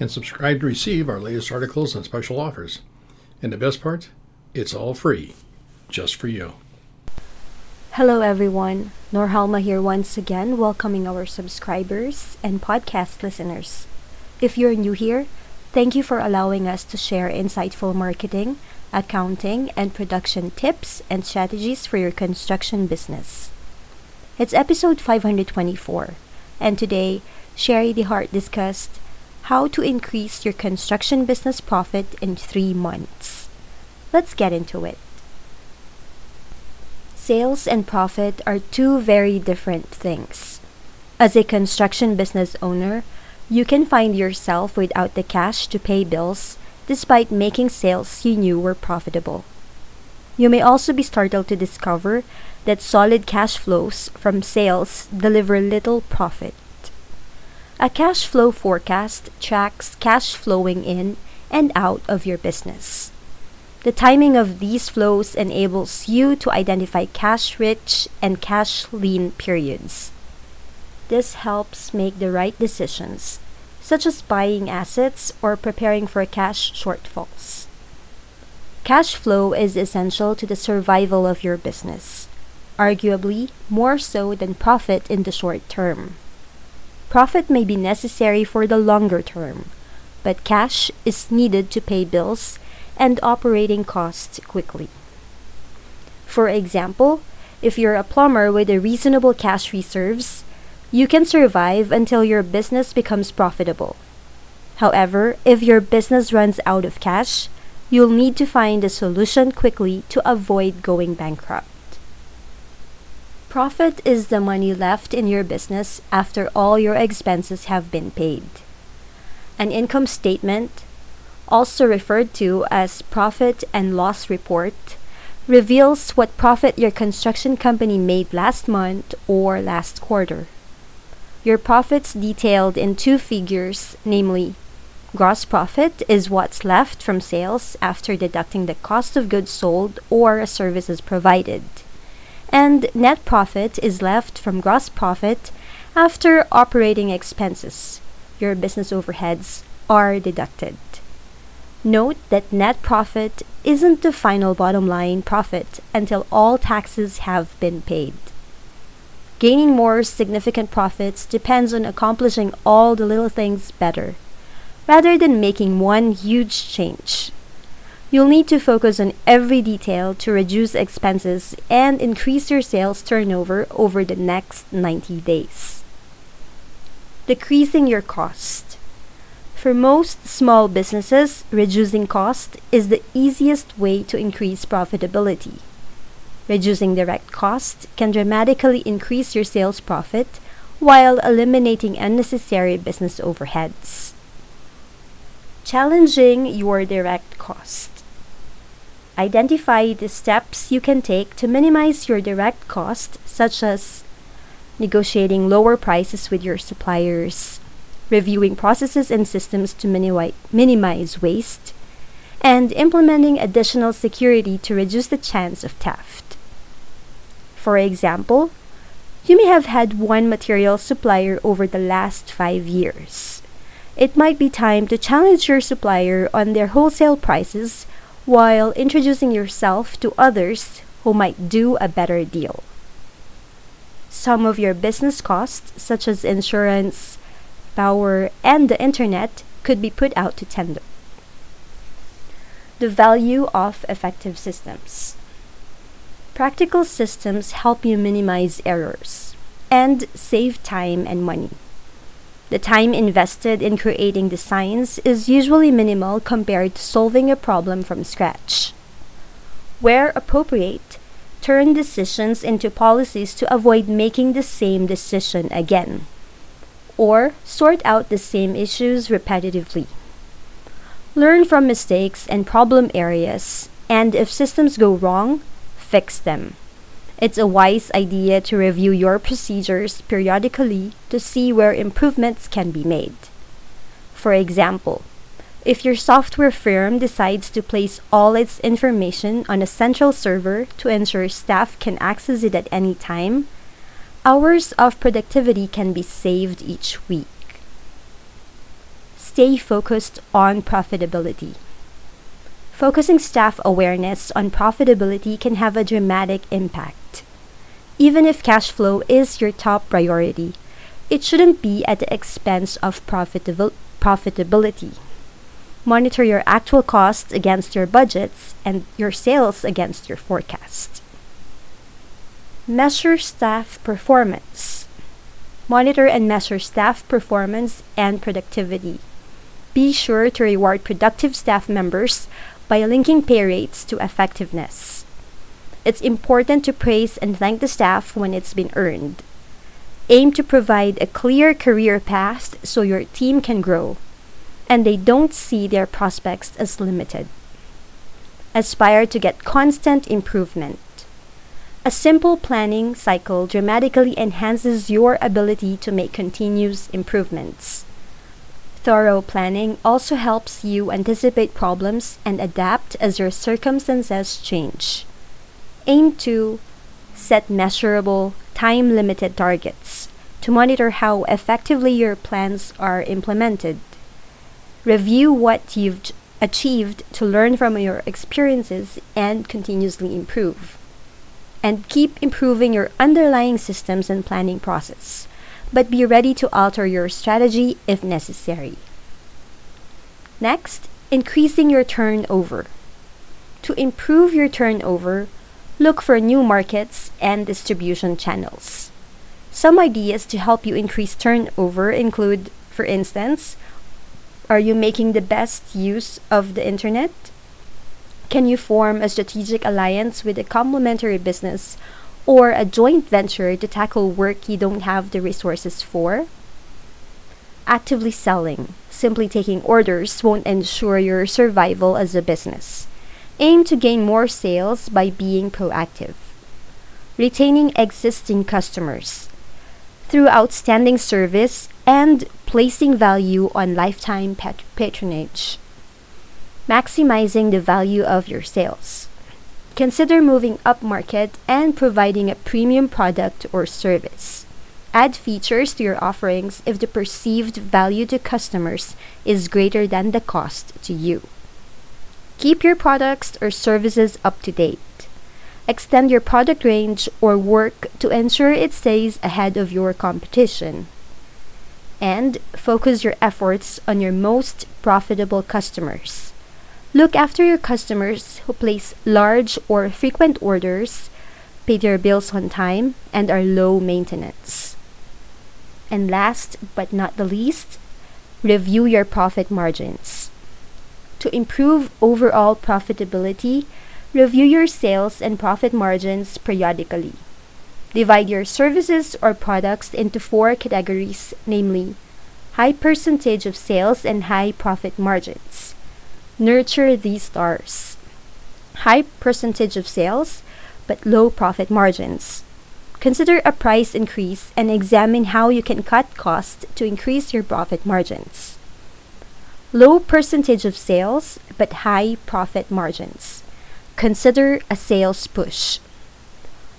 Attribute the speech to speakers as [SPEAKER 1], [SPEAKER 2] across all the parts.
[SPEAKER 1] and subscribe to receive our latest articles and special offers. And the best part, it's all free, just for you.
[SPEAKER 2] Hello, everyone. Norhalma here once again, welcoming our subscribers and podcast listeners. If you're new here, thank you for allowing us to share insightful marketing, accounting, and production tips and strategies for your construction business. It's episode 524, and today, Sharie DeHart discussed how to increase your construction business profit in three months. Let's get into it. Sales and profit are two very different things. As a construction business owner, you can find yourself without the cash to pay bills despite making sales you knew were profitable. You may also be startled to discover that solid cash flows from sales deliver little profit. A cash flow forecast tracks cash flowing in and out of your business. The timing of these flows enables you to identify cash rich and cash lean periods. This helps make the right decisions, such as buying assets or preparing for cash shortfalls. Cash flow is essential to the survival of your business, arguably more so than profit in the short term. Profit may be necessary for the longer term, but cash is needed to pay bills and operating costs quickly. For example, if you're a plumber with a reasonable cash reserves, you can survive until your business becomes profitable. However, if your business runs out of cash, you'll need to find a solution quickly to avoid going bankrupt. Profit is the money left in your business after all your expenses have been paid. An income statement, also referred to as profit and loss report, reveals what profit your construction company made last month or last quarter. Your profits detailed in two figures, namely gross profit is what's left from sales after deducting the cost of goods sold or services provided and net profit is left from gross profit after operating expenses. Your business overheads are deducted. Note that net profit isn't the final bottom line profit until all taxes have been paid. Gaining more significant profits depends on accomplishing all the little things better, rather than making one huge change. You'll need to focus on every detail to reduce expenses and increase your sales turnover over the next 90 days. Decreasing your cost. For most small businesses, reducing cost is the easiest way to increase profitability. Reducing direct cost can dramatically increase your sales profit while eliminating unnecessary business overheads. Challenging your direct cost. Identify the steps you can take to minimize your direct cost, such as negotiating lower prices with your suppliers, reviewing processes and systems to minimize waste, and implementing additional security to reduce the chance of theft. For example, you may have had one material supplier over the last five years. It might be time to challenge your supplier on their wholesale prices while introducing yourself to others who might do a better deal. Some of your business costs, such as insurance, power, and the internet, could be put out to tender. The value of effective systems. Practical systems help you minimize errors and save time and money. The time invested in creating designs is usually minimal compared to solving a problem from scratch. Where appropriate, turn decisions into policies to avoid making the same decision again, or sort out the same issues repetitively. Learn from mistakes and problem areas, and if systems go wrong, fix them. It's a wise idea to review your procedures periodically to see where improvements can be made. For example, if your software firm decides to place all its information on a central server to ensure staff can access it at any time, hours of productivity can be saved each week. Stay focused on profitability. Focusing staff awareness on profitability can have a dramatic impact. Even if cash flow is your top priority, it shouldn't be at the expense of profitabil- profitability. Monitor your actual costs against your budgets and your sales against your forecast. Measure staff performance. Monitor and measure staff performance and productivity. Be sure to reward productive staff members by linking pay rates to effectiveness. It's important to praise and thank the staff when it's been earned. Aim to provide a clear career path so your team can grow and they don't see their prospects as limited. Aspire to get constant improvement. A simple planning cycle dramatically enhances your ability to make continuous improvements. Thorough planning also helps you anticipate problems and adapt as your circumstances change. Aim to set measurable, time limited targets to monitor how effectively your plans are implemented. Review what you've achieved to learn from your experiences and continuously improve. And keep improving your underlying systems and planning process but be ready to alter your strategy if necessary. Next, increasing your turnover. To improve your turnover, look for new markets and distribution channels. Some ideas to help you increase turnover include, for instance, are you making the best use of the internet? Can you form a strategic alliance with a complementary business or a joint venture to tackle work you don't have the resources for. Actively selling, simply taking orders, won't ensure your survival as a business. Aim to gain more sales by being proactive. Retaining existing customers through outstanding service and placing value on lifetime pat- patronage. Maximizing the value of your sales Consider moving upmarket and providing a premium product or service. Add features to your offerings if the perceived value to customers is greater than the cost to you. Keep your products or services up to date. Extend your product range or work to ensure it stays ahead of your competition. And focus your efforts on your most profitable customers. Look after your customers who place large or frequent orders, pay their bills on time, and are low maintenance. And last but not the least, review your profit margins. To improve overall profitability, review your sales and profit margins periodically. Divide your services or products into four categories, namely high percentage of sales and high profit margins. Nurture these stars. High percentage of sales, but low profit margins. Consider a price increase and examine how you can cut costs to increase your profit margins. Low percentage of sales, but high profit margins. Consider a sales push.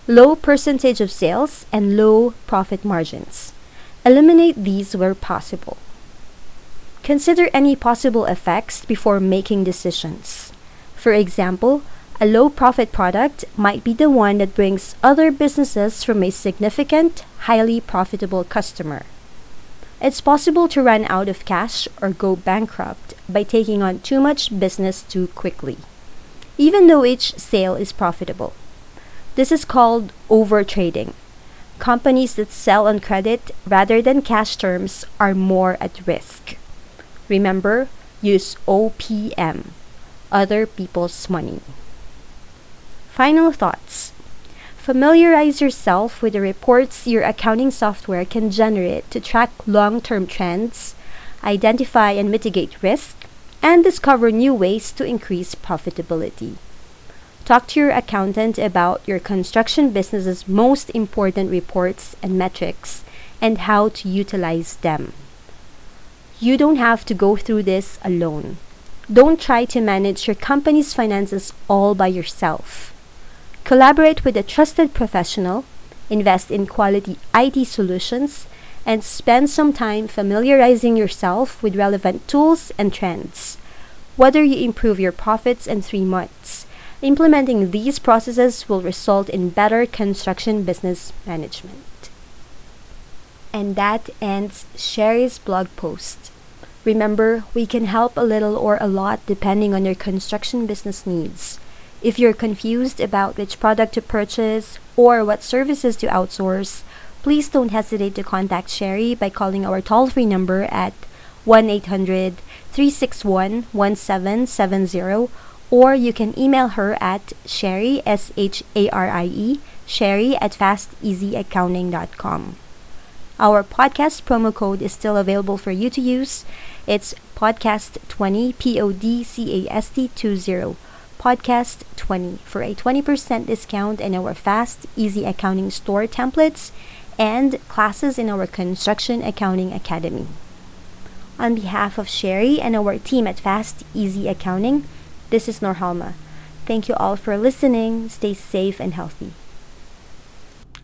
[SPEAKER 2] Low percentage of sales and low profit margins. Eliminate these where possible. Consider any possible effects before making decisions. For example, a low profit product might be the one that brings other businesses from a significant, highly profitable customer. It's possible to run out of cash or go bankrupt by taking on too much business too quickly, even though each sale is profitable. This is called overtrading. Companies that sell on credit rather than cash terms are more at risk. Remember, use OPM, other people's money. Final thoughts. Familiarize yourself with the reports your accounting software can generate to track long term trends, identify and mitigate risk, and discover new ways to increase profitability. Talk to your accountant about your construction business's most important reports and metrics and how to utilize them. You don't have to go through this alone. Don't try to manage your company's finances all by yourself. Collaborate with a trusted professional, invest in quality IT solutions, and spend some time familiarizing yourself with relevant tools and trends. Whether you improve your profits in three months, implementing these processes will result in better construction business management. And that ends Sharie's blog post. Remember, we can help a little or a lot depending on your construction business needs. If you're confused about which product to purchase or what services to outsource, please don't hesitate to contact Sharie by calling our toll free number at 1 800 361 1770 or you can email her at Sharie, S H A R I E, Sharie at fasteasyaccounting.com. Our podcast promo code is still available for you to use. It's podcast20, P O D C A S T 20, podcast20 for a 20% discount in our Fast Easy Accounting store templates and classes in our Construction Accounting Academy. On behalf of Sharie and our team at Fast Easy Accounting, this is Norhalma. Thank you all for listening. Stay safe and healthy.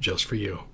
[SPEAKER 1] just for you.